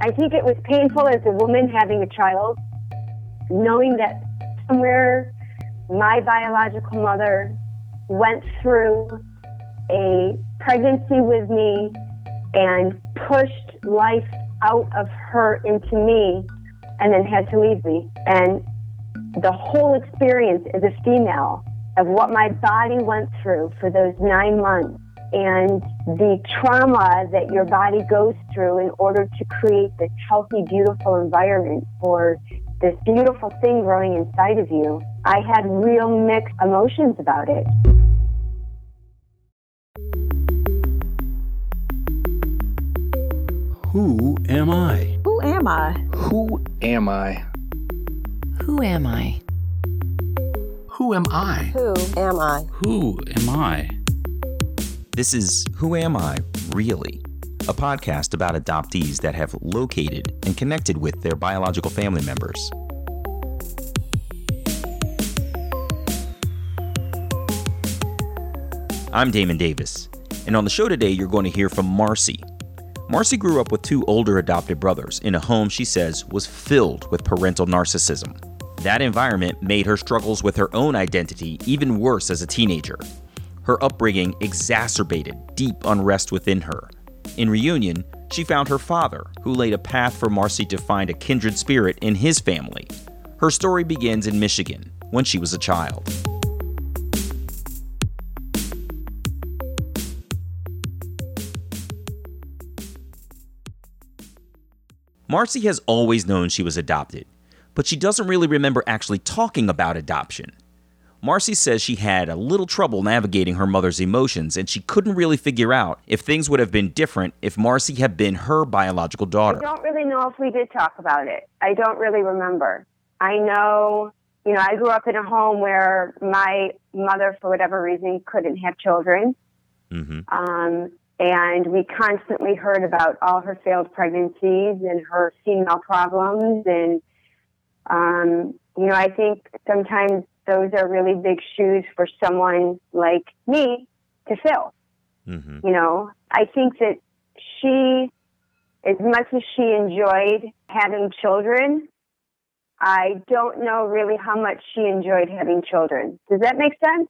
I think it was painful as a woman having a child, knowing that somewhere my biological mother went through a pregnancy with me and pushed life out of her into me and then had to leave me. And the whole experience as a female of what my body went through for those nine months and the trauma that your body goes through in order to create this healthy, beautiful environment for this beautiful thing growing inside of you, I had real mixed emotions about it. Who am I? Who am I? Who am I? Who am I? Who am I? Who am I? Who am I? This is Who Am I, Really? A podcast about adoptees that have located and connected with their biological family members. I'm Damon Davis, and on the show today, you're going to hear from Marcie. Marcie grew up with two older adopted brothers in a home she says was filled with parental narcissism. That environment made her struggles with her own identity even worse as a teenager. Her upbringing exacerbated deep unrest within her. In reunion, she found her father, who laid a path for Marcie to find a kindred spirit in his family. Her story begins in Michigan when she was a child. Marcie has always known she was adopted, but she doesn't really remember actually talking about adoption. Marcie says she had a little trouble navigating her mother's emotions and she couldn't really figure out if things would have been different if Marcie had been her biological daughter. I don't really know if we did talk about it. I don't really remember. I know, you know, I grew up in a home where my mother, for whatever reason, couldn't have children. Mm-hmm. Um, and we constantly heard about all her failed pregnancies and her female problems. And, um, you know, I think sometimes those are really big shoes for someone like me to fill. Mm-hmm. You know, I think that she, as much as she enjoyed having children, I don't know really how much she enjoyed having children. Does that make sense?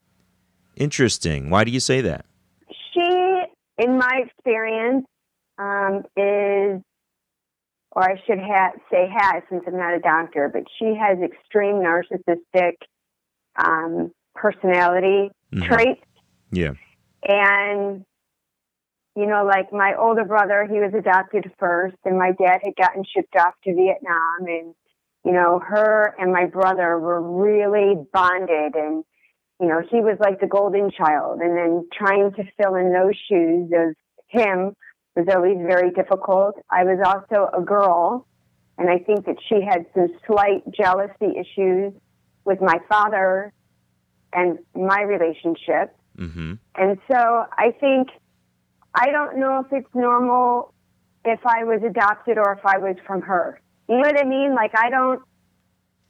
Interesting. Why do you say that? She, in my experience, um, is, or I should ha- say has, since I'm not a doctor, but she has extreme narcissistic um, personality Mhm. traits. Yeah. And, you know, like my older brother, he was adopted first, and my dad had gotten shipped off to Vietnam. And, you know, her and my brother were really bonded. And, you know, he was like the golden child. And then trying to fill in those shoes of him was always very difficult. I was also a girl, and I think that she had some slight jealousy issues with my father and my relationship. Mm-hmm. And so I think, I don't know if it's normal if I was adopted or if I was from her. You know what I mean? Like, I don't,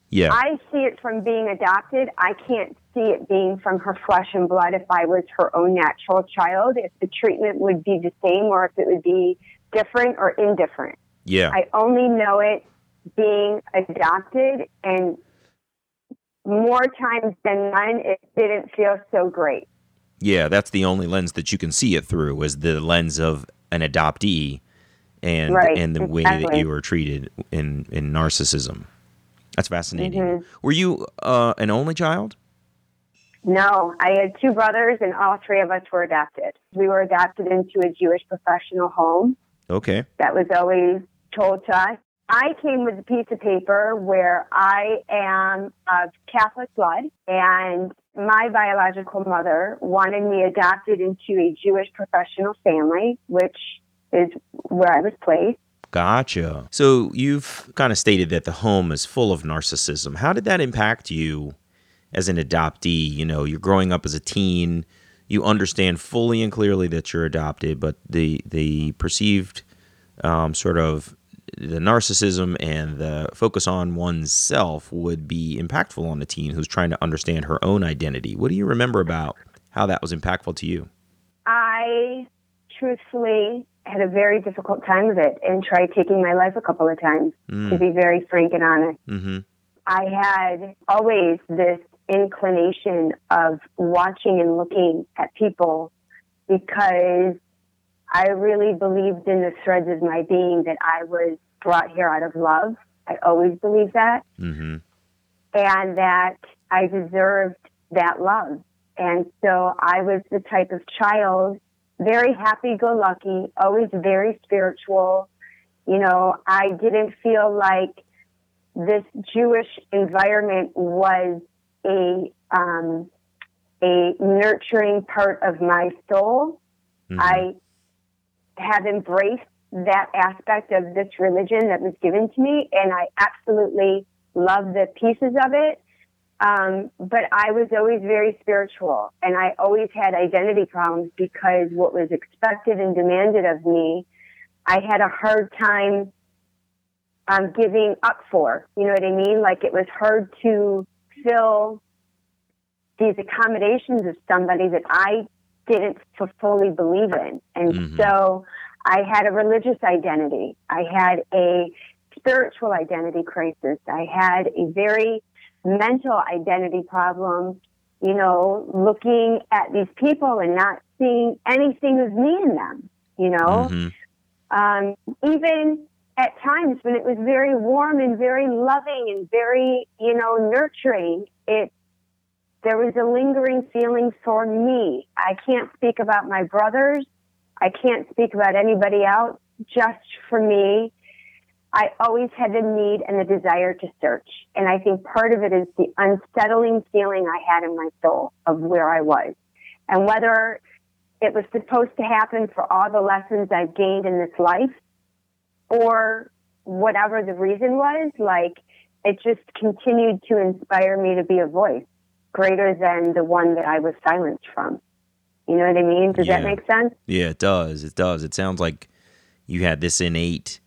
Yeah. I see it from being adopted. I can't see it being from her flesh and blood if I was her own natural child, if the treatment would be the same or if it would be different or indifferent. yeah. I only know it being adopted, and more times than none, it didn't feel so great. yeah, that's the only lens that you can see it through is the lens of an adoptee and Right, and the way that you were treated in in narcissism. That's fascinating. Mhm. Were you uh, an only child? No, I had two brothers, and all three of us were adopted. We were adopted into a Jewish professional home. Okay. That was always told to us. I came with a piece of paper where I am of Catholic blood, and my biological mother wanted me adopted into a Jewish professional family, which is where I was placed. Gotcha. So you've kind of stated that the home is full of narcissism. How did that impact you as an adoptee? You know, you're growing up as a teen. You understand fully and clearly that you're adopted, but the the perceived um, sort of the narcissism and the focus on oneself would be impactful on a teen who's trying to understand her own identity. What do you remember about how that was impactful to you? I truthfully had a very difficult time of it and tried taking my life a couple of times, to be very frank and honest. Mm-hmm. I had always this inclination of watching and looking at people because I really believed in the threads of my being that I was brought here out of love. I always believed that. Mm-hmm. And that I deserved that love. And so I was the type of child, very happy go lucky, always very spiritual. You know, I didn't feel like this Jewish environment was a um, a nurturing part of my soul. Mhm. I have embraced that aspect of this religion that was given to me, and I absolutely love the pieces of it. Um, but I was always very spiritual, and I always had identity problems because what was expected and demanded of me, I had a hard time um, giving up for. You know what I mean? Like it was hard to fill these accommodations of somebody that I didn't fully believe in. And Mhm. so I had a religious identity. I had a spiritual identity crisis. I had a very mental identity problem, you know, looking at these people and not seeing anything of me in them, you know? Mhm. um, even at times when it was very warm and very loving and very, you know, nurturing, it there was a lingering feeling for me. I can't speak about my brothers. I can't speak about anybody else. Just for me, I always had the need and the desire to search. And I think part of it is the unsettling feeling I had in my soul of where I was. And whether it was supposed to happen for all the lessons I've gained in this life, or whatever the reason was, like it just continued to inspire me to be a voice greater than the one that I was silenced from. You know what I mean? Does that make sense? Yeah, it does. It does. It sounds like you had this innate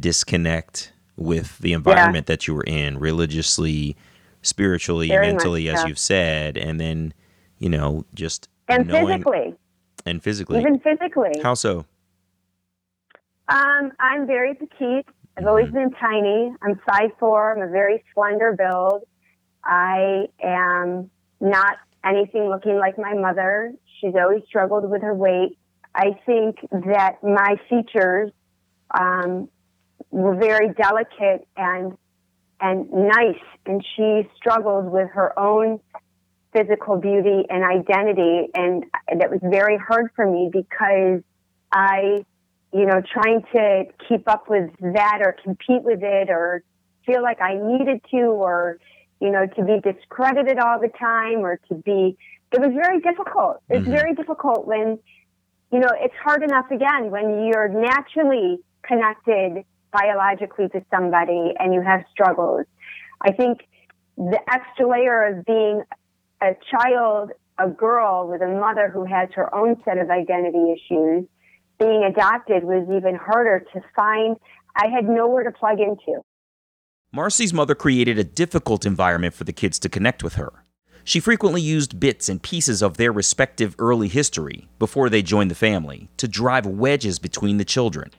disconnect with the environment that you were in, religiously, spiritually, Very mentally, as so. you've said, and then you know just And knowing physically, and physically. even physically. How so? Um, I'm very petite. I've always been tiny. I'm five four. I'm a very slender build. I am not anything looking like my mother. She's always struggled with her weight. I think that my features um, were very delicate and and nice, and she struggled with her own physical beauty and identity, and that was very hard for me because I you know, trying to keep up with that or compete with it or feel like I needed to or, you know, to be discredited all the time or to be, it was very difficult. It's Mhm. very difficult when, you know, it's hard enough again when you're naturally connected biologically to somebody and you have struggles. I think the extra layer of being a child, a girl with a mother who has her own set of identity issues, being adopted was even harder to find. I had nowhere to plug into. Marcie's mother created a difficult environment for the kids to connect with her. She frequently used bits and pieces of their respective early history before they joined the family to drive wedges between the children.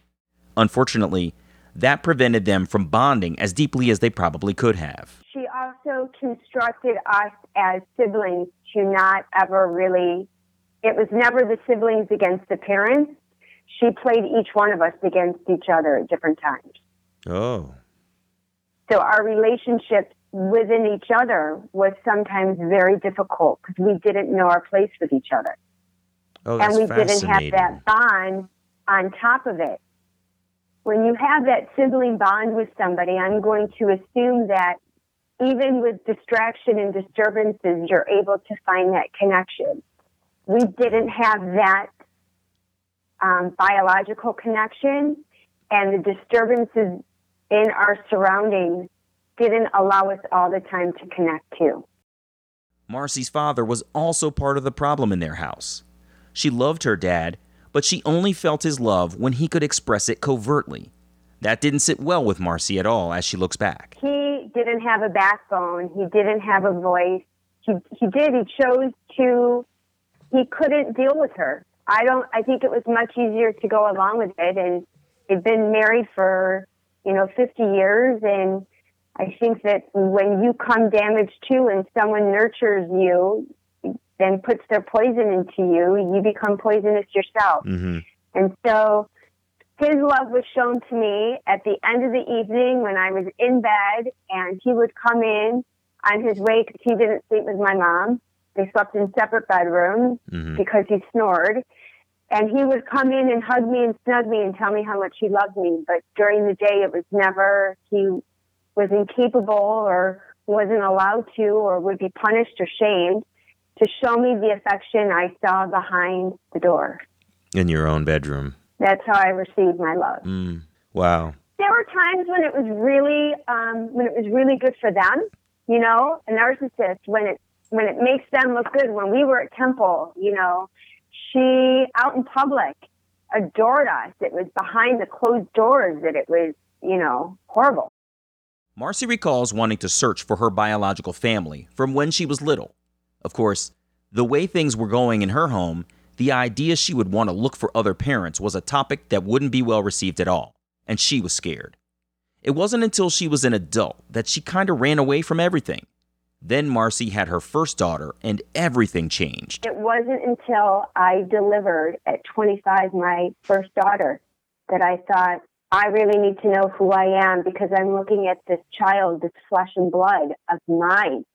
Unfortunately, that prevented them from bonding as deeply as they probably could have. She also constructed us as siblings to not ever really, it was never the siblings against the parents. She played each one of us against each other at different times. Oh. So our relationship within each other was sometimes very difficult because we didn't know our place with each other. Oh, and we didn't have that bond on top of it. When you have that sibling bond with somebody, I'm going to assume that even with distraction and disturbances, you're able to find that connection. We didn't have that um, biological connection, and the disturbances in our surroundings didn't allow us all the time to connect to. Marcie's father was also part of the problem in their house. She loved her dad, but she only felt his love when he could express it covertly. That didn't sit well with Marcie at all as she looks back. he didn't have a backbone. He didn't have a voice. He he did. He chose to. He couldn't deal with her. I don't. I think it was much easier to go along with it, and they've been married for you know 50 years, and I think that when you come damaged too, and someone nurtures you, then puts their poison into you, you become poisonous yourself. Mm-hmm. And so his love was shown to me at the end of the evening when I was in bed and he would come in on his way because he didn't sleep with my mom. They slept in separate bedrooms Mhm. because he snored. And he would come in and hug me and snug me and tell me how much he loved me. But during the day, it was never, he was incapable or wasn't allowed to or would be punished or shamed to show me the affection I saw behind the door. In your own bedroom. That's how I received my love. Mm. Wow. There were times when it was really, um, when it was really good for them. You know, a narcissist when it when it makes them look good. When we were at Temple, you know, she out in public adored us. It was behind the closed doors that it was, you know, horrible. Marcie recalls wanting to search for her biological family from when she was little. Of course, the way things were going in her home, the idea she would want to look for other parents was a topic that wouldn't be well received at all, and she was scared. It wasn't until she was an adult that she kind of ran away from everything. Then Marcie had her first daughter, and everything changed. It wasn't until I delivered at 25 my first daughter that I thought, I really need to know who I am because I'm looking at this child, this flesh and blood of mine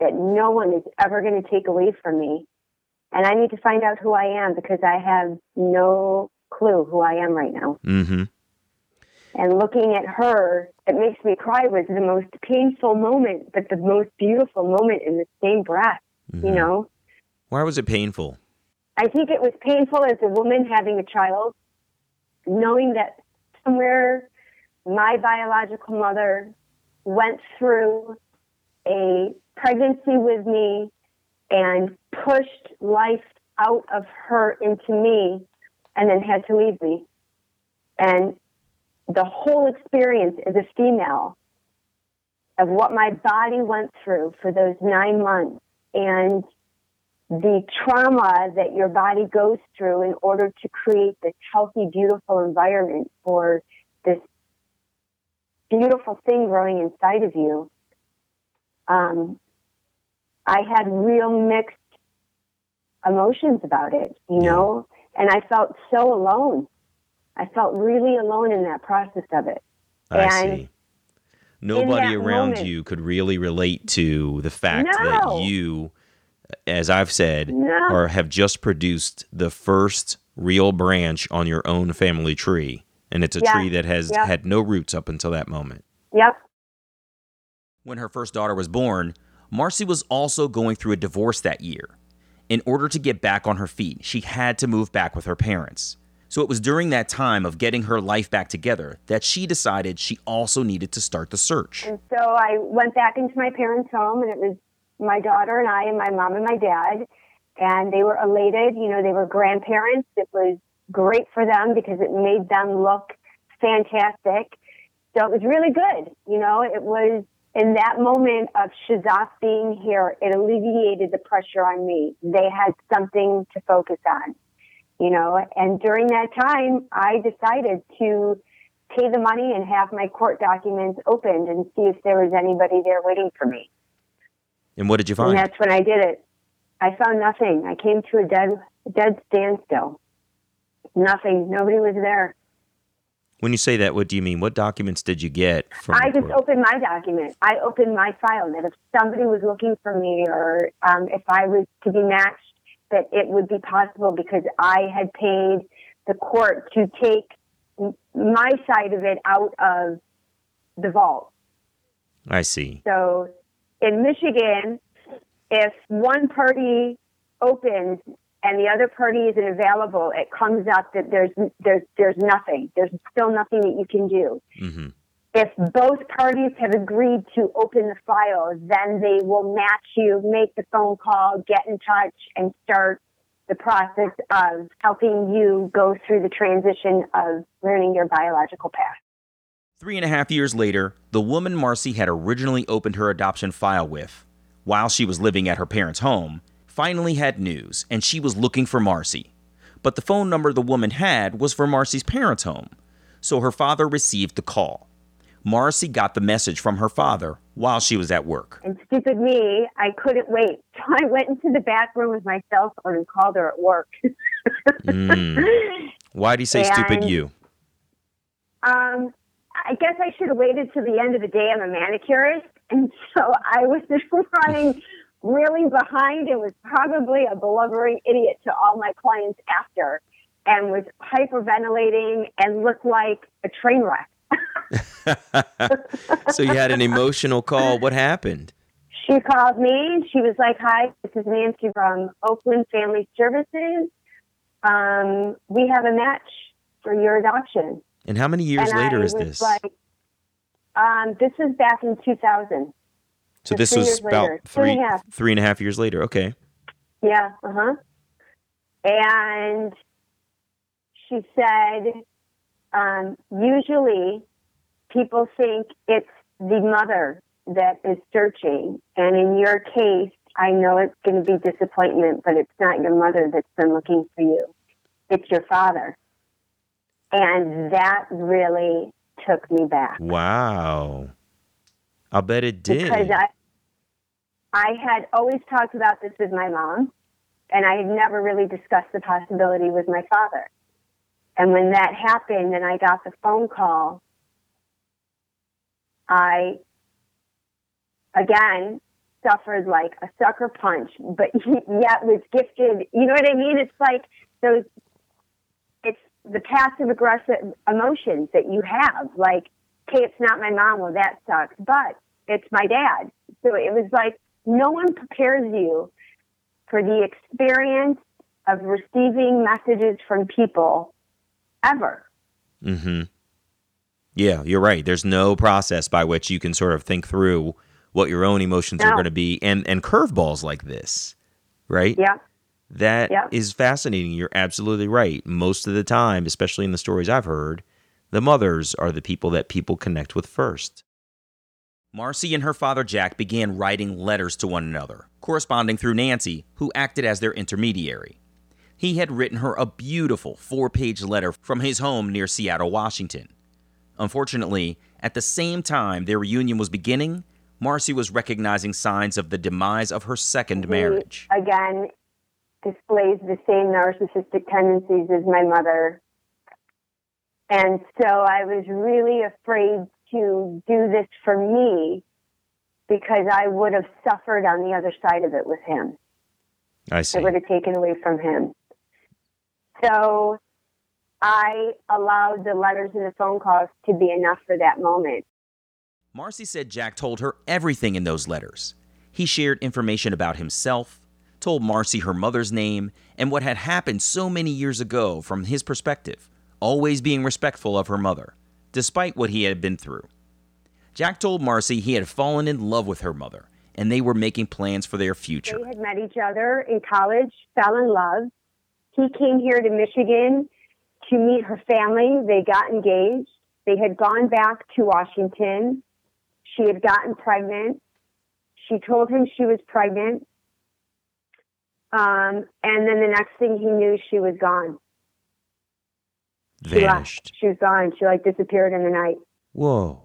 that no one is ever going to take away from me. And I need to find out who I am because I have no clue who I am right now. Mm-hmm. And looking at her, it makes me cry was the most painful moment, but the most beautiful moment in the same breath, you know? Why was it painful? I think it was painful as a woman having a child, knowing that somewhere my biological mother went through a pregnancy with me and pushed life out of her into me and then had to leave me. And the whole experience as a female of what my body went through for those nine months and the trauma that your body goes through in order to create this healthy, beautiful environment for this beautiful thing growing inside of you. Um, I had real mixed emotions about it, you know, and I felt so alone. I felt really alone in that process of it. I And see. Nobody around moment- you could really relate to the fact No. that you, as I've said, No. or have just produced the first real branch on your own family tree. And it's a Yeah. tree that has Yeah. had no roots up until that moment. Yep. When her first daughter was born, Marcie was also going through a divorce that year. In order to get back on her feet, she had to move back with her parents. So it was during that time of getting her life back together that she decided she also needed to start the search. And so I went back into my parents' home, and it was my daughter and I, and my mom and my dad. And they were elated. You know, they were grandparents. It was great for them because it made them look fantastic. So it was really good. You know, it was in that moment of Shazaf being here, it alleviated the pressure on me. They had something to focus on, you know. And during that time, I decided to pay the money and have my court documents opened and see if there was anybody there waiting for me. And what did you And find? that's when I did it. I found nothing. I came to a dead, dead standstill. Nothing. Nobody was there. When you say that, what do you mean? What documents did you get from I just opened my document. I opened my file that if somebody was looking for me or um, if I was to be matched, that it would be possible because I had paid the court to take my side of it out of the vault. I see. So in Michigan, if one party opens and the other party isn't available, it comes up that there's there's there's nothing. There's still nothing that you can do. hmm If both parties have agreed to open the file, then they will match you, make the phone call, get in touch, and start the process of helping you go through the transition of learning your biological path. Three and a half years later, the woman Marcie had originally opened her adoption file with, while she was living at her parents' home, finally had news and she was looking for Marcie. but the phone number the woman had was for Marcie's parents' home. So her father received the call. Marcie got the message from her father while she was at work. And stupid me, I couldn't wait. So I went into the back room with my cell phone and called her at work. Mm. Why do you say stupid you? Um, I guess I should have waited to the end of the day. I'm a manicurist, and so I was running really behind and was probably a blubbering idiot to all my clients after, and was hyperventilating and looked like a train wreck. So you had an emotional call. What happened? She called me and she was like, "Hi, this is Nancy from Oakland Family Services. Um, we have a match for your adoption." And how many years and later I is this? Like, um, this was back in 2000. so so this was about later. Three three and a half. three and a half years later. Okay. Yeah, uh huh. And she said, um, usually people think it's the mother that is searching. And in your case, I know it's going to be disappointment, but it's not your mother that's been looking for you. It's your father. And that really took me back. Wow. I'll bet it did. because I I had always talked about this with my mom, and I had never really discussed the possibility with my father. And when that happened, and I got the phone call, I again suffered like a sucker punch, but yet was gifted. You know what I mean? It's like those. The passive aggressive emotions that you have, like okay, it's not my mom. Well, that sucks, but it's my dad. So it was like no one prepares you for the experience of receiving messages from people ever. Mm-hmm. Yeah, you're right. There's no process by which you can sort of think through what your own emotions are going to be, and and curveballs like this, right? Yeah. That is Yeah. fascinating. You're absolutely right. Most of the time, especially in the stories I've heard, the mothers are the people that people connect with first. Marcie and her father Jack began writing letters to one another, corresponding through Nancy, who acted as their intermediary. He had written her a beautiful four page letter from his home near Seattle, Washington. Unfortunately, at the same time their reunion was beginning, Marcie was recognizing signs of the demise of her second marriage. Again, displays the same narcissistic tendencies as my mother. And so I was really afraid to do this for me because I would have suffered on the other side of it with him. I see. It would have taken away from him. So I allowed the letters and the phone calls to be enough for that moment. Marcie said Jack told her everything in those letters. He shared information about himself, told Marcie her mother's name, and what had happened so many years ago from his perspective, always being respectful of her mother, despite what he had been through. Jack told Marcie he had fallen in love with her mother, and they were making plans for their future. They had met each other in college, fell in love. He came here to Michigan to meet her family. They got engaged. They had gone back to Washington. She had gotten pregnant. She told him she was pregnant. Um, and then the next thing he knew, she was gone. She. Vanished. She was gone. She like disappeared in the night. Whoa.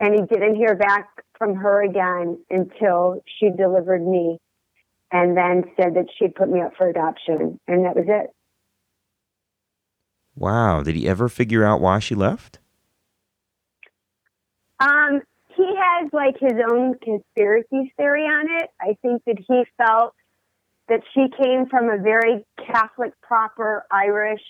and he didn't hear back from her again until she delivered me and then said that she'd put me up for adoption and that was it Wow. Did he ever figure out why she left? um he has like his own conspiracy theory on it i think that he felt that she came from a very catholic proper irish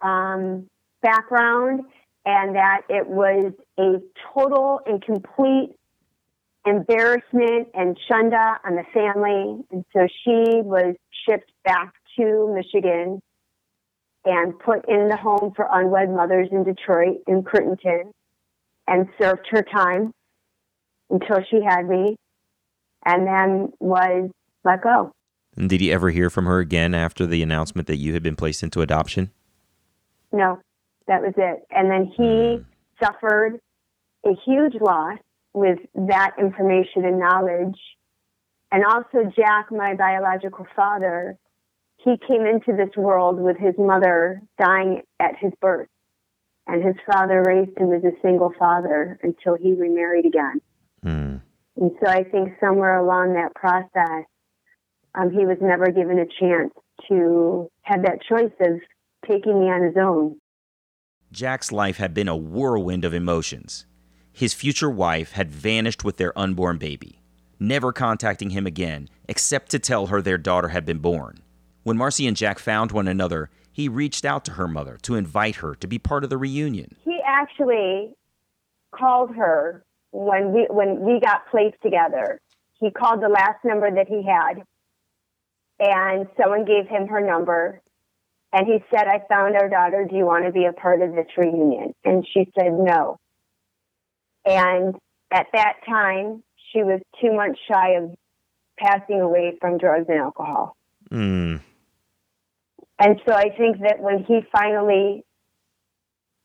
um, background and that it was a total and complete embarrassment and shunda on the family. And so she was shipped back to Michigan and put in the home for unwed mothers in Detroit, in Crittenton, and served her time until she had me and then was let go. And did he ever hear from her again after the announcement that you had been placed into adoption? No, that was it. And then he suffered a huge loss with that information and knowledge. And also, Jack, my biological father, he came into this world with his mother dying at his birth. And his father raised him as a single father until he remarried again. Mm. And so I think somewhere along that process, um, he was never given a chance to have that choice of taking me on his own. Jack's life had been a whirlwind of emotions. His future wife had vanished with their unborn baby, never contacting him again except to tell her their daughter had been born. When Marcie and Jack found one another, he reached out to her mother to invite her to be part of the reunion. He actually called her when we when we got placed together. He called the last number that he had, and someone gave him her number, and he said, "I found our daughter. Do you want to be a part of this reunion?" And she said no. And at that time, she was two months shy of passing away from drugs and alcohol. Mm. And so I think that when he finally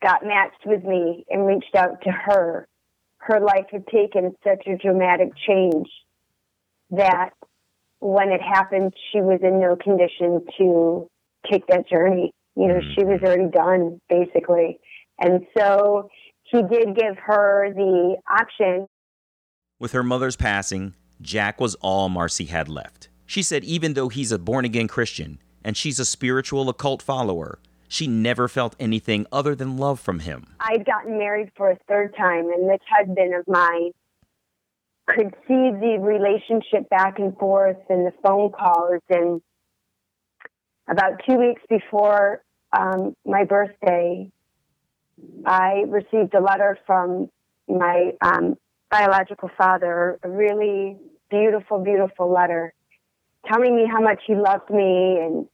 got matched with me and reached out to her, her life had taken such a dramatic change that when it happened, she was in no condition to take that journey. You know, she was mm-hmm. already done, basically. And so he did give her the option. With her mother's passing, Jack was all Marcie had left. She said even though he's a born again Christian and she's a spiritual occult follower, she never felt anything other than love from him. I'd gotten married for a third time, and this husband of mine could see the relationship back and forth and the phone calls. And about two weeks before um, my birthday, I received a letter from my um, biological father, a really beautiful, beautiful letter telling me how much he loved me and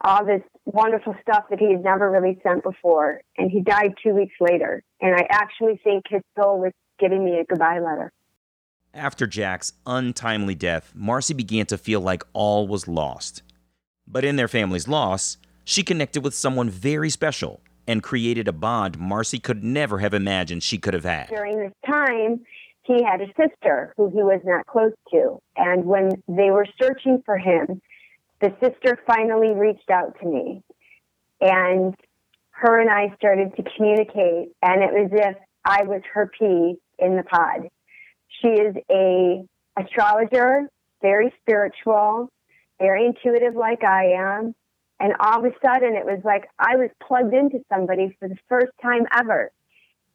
all this wonderful stuff that he had never really sent before. And he died two weeks later. And I actually think his soul was giving me a goodbye letter. After Jack's untimely death, Marcie began to feel like all was lost. But in their family's loss, she connected with someone very special and created a bond Marcie could never have imagined she could have had. During this time, he had a sister who he was not close to. And when they were searching for him, the sister finally reached out to me. And her and I started to communicate, and it was as if I was her pea in the pod. She is a astrologer, very spiritual, very intuitive like I am. And all of a sudden, it was like I was plugged into somebody for the first time ever.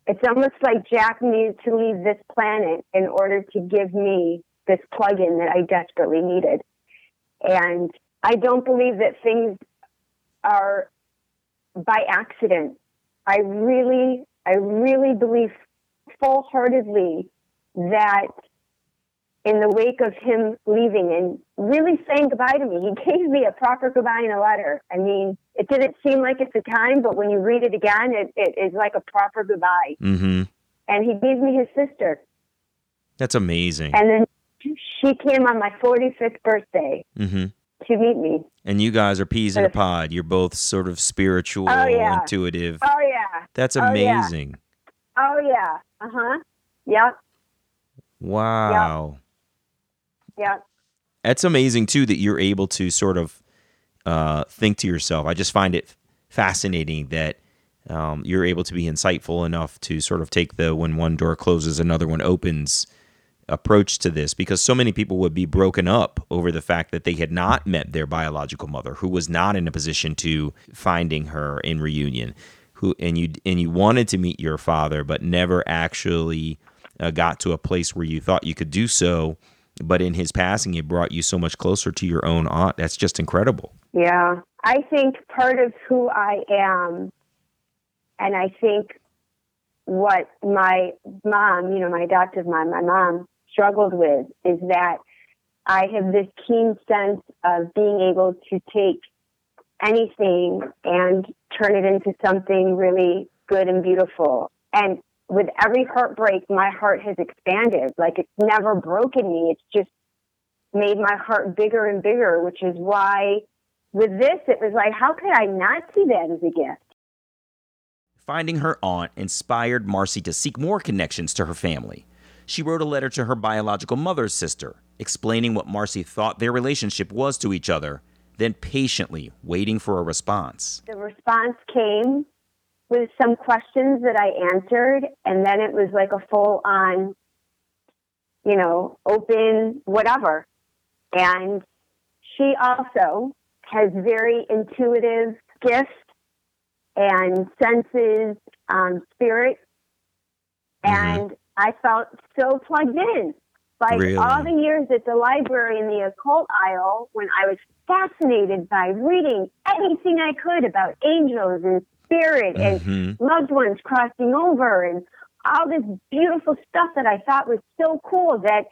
It's almost like Jack needed to leave this planet in order to give me this plug in that I desperately needed. And I don't believe that things are by accident. I really, I really believe full heartedly that in the wake of him leaving and really saying goodbye to me, he gave me a proper goodbye in a letter. I mean, it didn't seem like at the time, but when you read it again, it, it is like a proper goodbye. Mm-hmm. And he gave me his sister. That's amazing. And then she came on my 45th birthday mm-hmm. to meet me. And you guys are peas in a pod. You're both sort of spiritual, Oh, yeah. intuitive. Oh, yeah. That's Oh, yeah. amazing. Oh, yeah. Uh huh. Yep. Wow. yeah, That's amazing too that you're able to sort of uh, think to yourself. I just find it fascinating that um, you're able to be insightful enough to sort of take the when one door closes, another one opens approach to this because so many people would be broken up over the fact that they had not met their biological mother who was not in a position to finding her in reunion who and you and you wanted to meet your father but never actually uh, got to a place where you thought you could do so but in his passing it brought you so much closer to your own aunt that's just incredible Yeah. I think part of who I am, and I think what my mom, you know, my adoptive mom, my mom struggled with is that I have this keen sense of being able to take anything and turn it into something really good and beautiful. And with every heartbreak, my heart has expanded. Like it's never broken me. It's just made my heart bigger and bigger, which is why with this, it was like, how could I not see that as a gift? Finding her aunt inspired Marcie to seek more connections to her family. She wrote a letter to her biological mother's sister, explaining what Marcie thought their relationship was to each other, then patiently waiting for a response. The response came with some questions that I answered, and then it was like a full on, you know, open whatever. And she also has very intuitive gifts and senses, um, spirit, and I felt so plugged in. Like Really? all the years at the library in the occult aisle, when I was fascinated by reading anything I could about angels and spirit and Mhm. loved ones crossing over and all this beautiful stuff that I thought was so cool that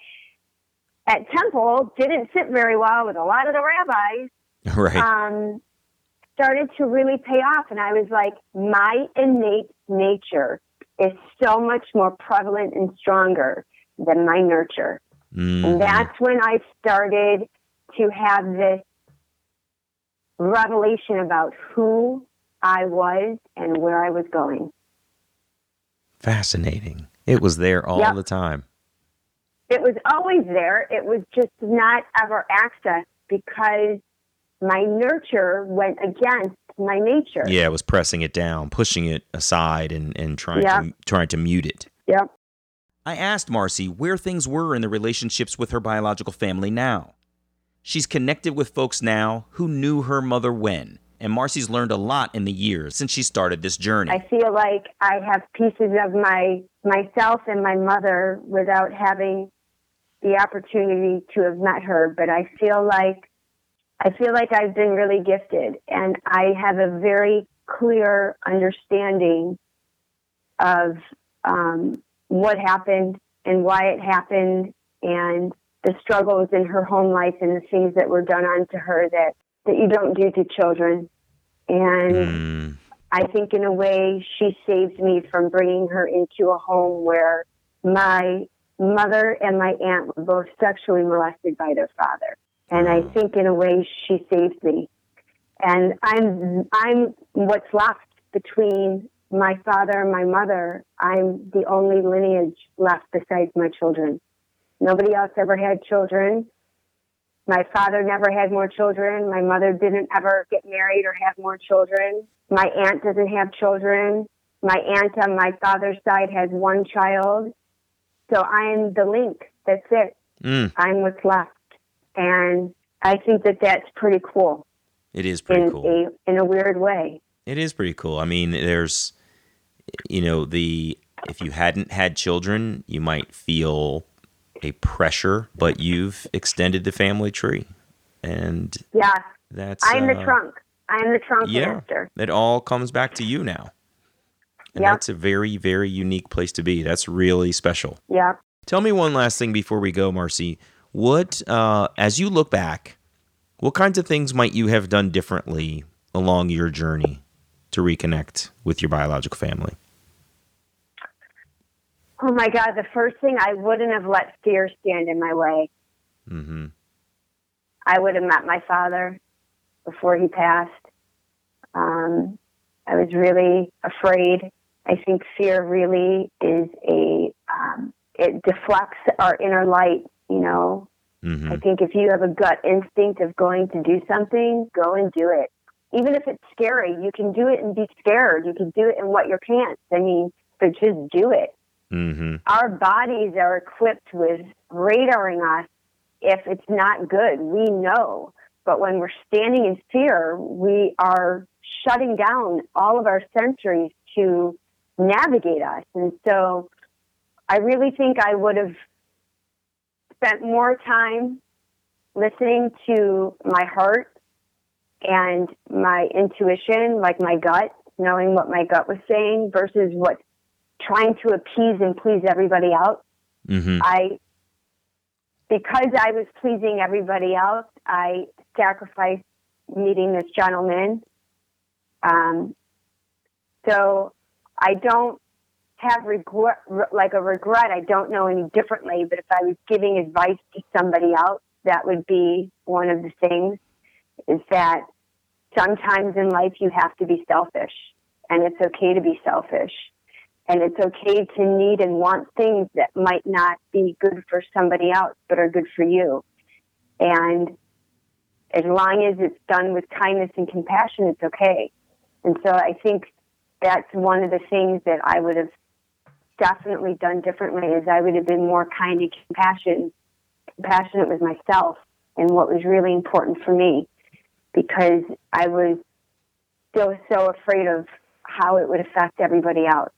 at Temple didn't sit very well with a lot of the rabbis Right. um, started to really pay off. And I was like, my innate nature is so much more prevalent and stronger than my nurture. Mhm. And that's when I started to have this revelation about who I was and where I was going. Fascinating. It was there all Yep. the time. It was always there. It was just not ever accessed because my nurture went against my nature. Yeah, it was pressing it down, pushing it aside, and, and trying Yeah. to trying to mute it. Yep. I asked Marcie where things were in the relationships with her biological family now. She's connected with folks now who knew her mother when, and Marcie's learned a lot in the years since she started this journey. I feel like I have pieces of my myself and my mother without having the opportunity to have met her, but I feel like I feel like I've been really gifted and I have a very clear understanding of um, what happened and why it happened and the struggles in her home life and the things that were done onto her that, that you don't do to children. And Mm, I think in a way she saved me from bringing her into a home where my mother and my aunt were both sexually molested by their father. And I think in a way she saved me. And I'm I'm what's left between my father and my mother. I'm the only lineage left besides my children. Nobody else ever had children. My father never had more children. My mother didn't ever get married or have more children. My aunt doesn't have children. My aunt on my father's side has one child. So I'm the link. That's it. mm, I'm what's left. And I think that that's pretty cool it is pretty in cool. a in a weird way. It is pretty cool. I mean, there's, you know, the if you hadn't had children, you might feel a pressure, but you've extended the family tree, and Yeah, that's I'm the uh, trunk. I'm the trunk Yeah, master. it all comes back to you now, and Yep. that's a very, very unique place to be. That's really special. Yeah. Tell me one last thing before we go, Marcie. What, uh, as you look back, what kinds of things might you have done differently along your journey to reconnect with your biological family? Oh my God, the first thing I wouldn't have let fear stand in my way. Mm-hmm. I would have met my father before he passed. Um, I was really afraid. I think fear really is a, um, it deflects our inner light, you know. Mm-hmm. I think if you have a gut instinct of going to do something, go and do it. Even if it's scary, you can do it and be scared. You can do it and wet your pants. I mean, but just do it. Mm-hmm. our bodies are equipped with radaring us if it's not good. We know. But when we're standing in fear, we are shutting down all of our sensories to navigate us. And so I really think I would have spent more time listening to my heart and my intuition, like my gut, knowing what my gut was saying versus what trying to appease and please everybody else. Mm-hmm. I, because I was pleasing everybody else, I sacrificed meeting this gentleman. Um, so I don't have regret, like a regret. I don't know any differently, but if I was giving advice to somebody else, that would be one of the things is that sometimes in life you have to be selfish and it's okay to be selfish and it's okay to need and want things that might not be good for somebody else but are good for you and as long as it's done with kindness and compassion, it's okay. And so I think that's one of the things that I would have definitely done differently is I would have been more kind and compassion, compassionate with myself and what was really important for me because I was still so afraid of how it would affect everybody else.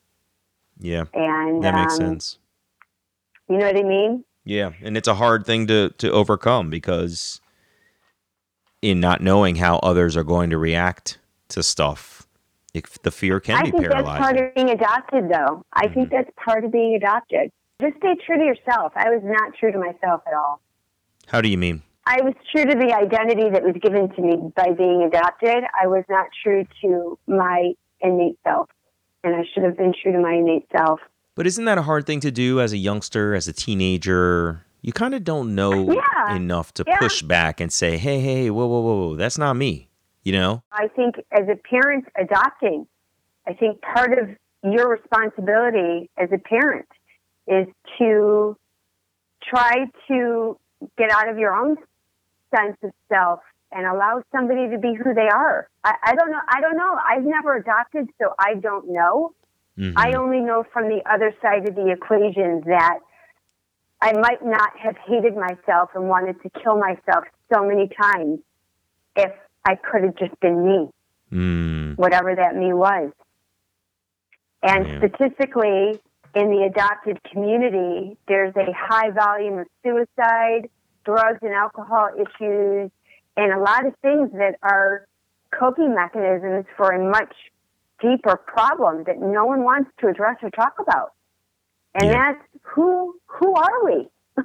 Yeah. And That makes um, sense. You know what I mean? Yeah, and it's a hard thing to to overcome because in not knowing how others are going to react to stuff, if the fear can I be think that's part of being adopted, though. I think Mm-hmm. that's part of being adopted. Just stay true to yourself. I was not true to myself at all. how do you mean? I was true to the identity that was given to me by being adopted. I was not true to my innate self, and I should have been true to my innate self. But isn't that a hard thing to do as a youngster, as a teenager? You kind of don't know Yeah, enough to yeah. push back and say, "Hey, hey, whoa, whoa, whoa, whoa, that's not me." You know? I think as a parent adopting, I think part of your responsibility as a parent is to try to get out of your own sense of self and allow somebody to be who they are. I, I don't know. I don't know. I've never adopted, so I don't know. Mhm. I only know from the other side of the equation that I might not have hated myself and wanted to kill myself so many times if I could have just been me, Mm, whatever that me was. And Yeah. statistically, in the adopted community, there's a high volume of suicide, drugs and alcohol issues, and a lot of things that are coping mechanisms for a much deeper problem that no one wants to address or talk about. And Yeah. that's who who are we?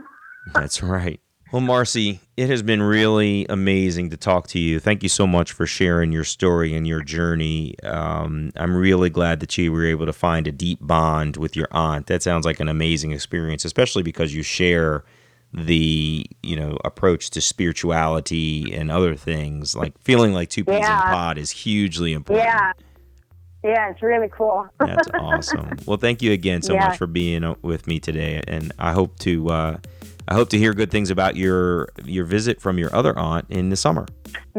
that's right. Well, Marcie, it has been really amazing to talk to you. Thank you so much for sharing your story and your journey. Um, I'm really glad that you were able to find a deep bond with your aunt. That sounds like an amazing experience, especially because you share the you know approach to spirituality and other things. Like feeling like two peas in a pod is hugely important. Yeah. Yeah, it's really cool. That's awesome. Well, thank you again so Yeah. much for being with me today, and I hope to uh, I hope to hear good things about your your visit from your other aunt in the summer.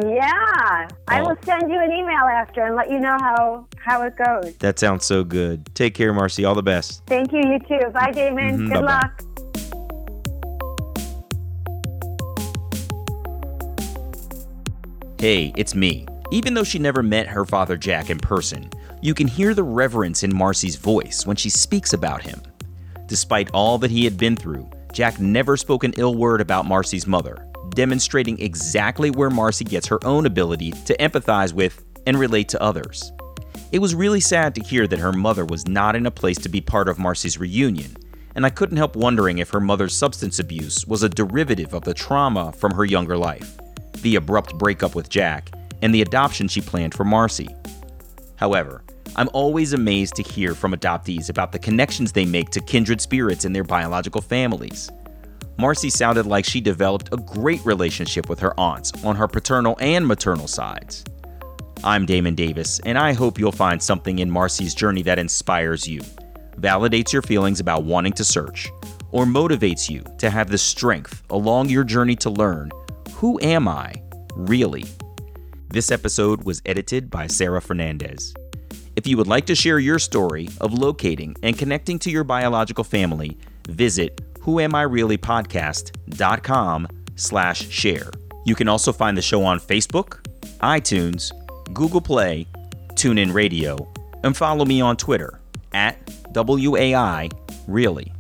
yeah. I will send you an email after and let you know how how it goes. That sounds so good. Take care, Marcie. All the best. Thank you, you too. Bye, Damon. Mhm, Good bye-bye. luck. Hey, it's me. Even though she never met her father Jack in person, you can hear the reverence in Marcie's voice when she speaks about him. Despite all that he had been through, Jack never spoke an ill word about Marcie's mother, demonstrating exactly where Marcie gets her own ability to empathize with and relate to others. It was really sad to hear that her mother was not in a place to be part of Marcie's reunion, and I couldn't help wondering if her mother's substance abuse was a derivative of the trauma from her younger life, the abrupt breakup with Jack, and the adoption she planned for Marcie. However, I'm always amazed to hear from adoptees about the connections they make to kindred spirits in their biological families. Marcie sounded like she developed a great relationship with her aunts on her paternal and maternal sides. I'm Damon Davis, and I hope you'll find something in Marcie's journey that inspires you, validates your feelings about wanting to search, or motivates you to have the strength along your journey to learn who am I, really? This episode was edited by Sarah Fernandez. If you would like to share your story of locating and connecting to your biological family, visit whoamireallypodcast.com slash share. You can also find the show on Facebook, iTunes, Google Play, TuneIn Radio, and follow me on Twitter at WAI Really.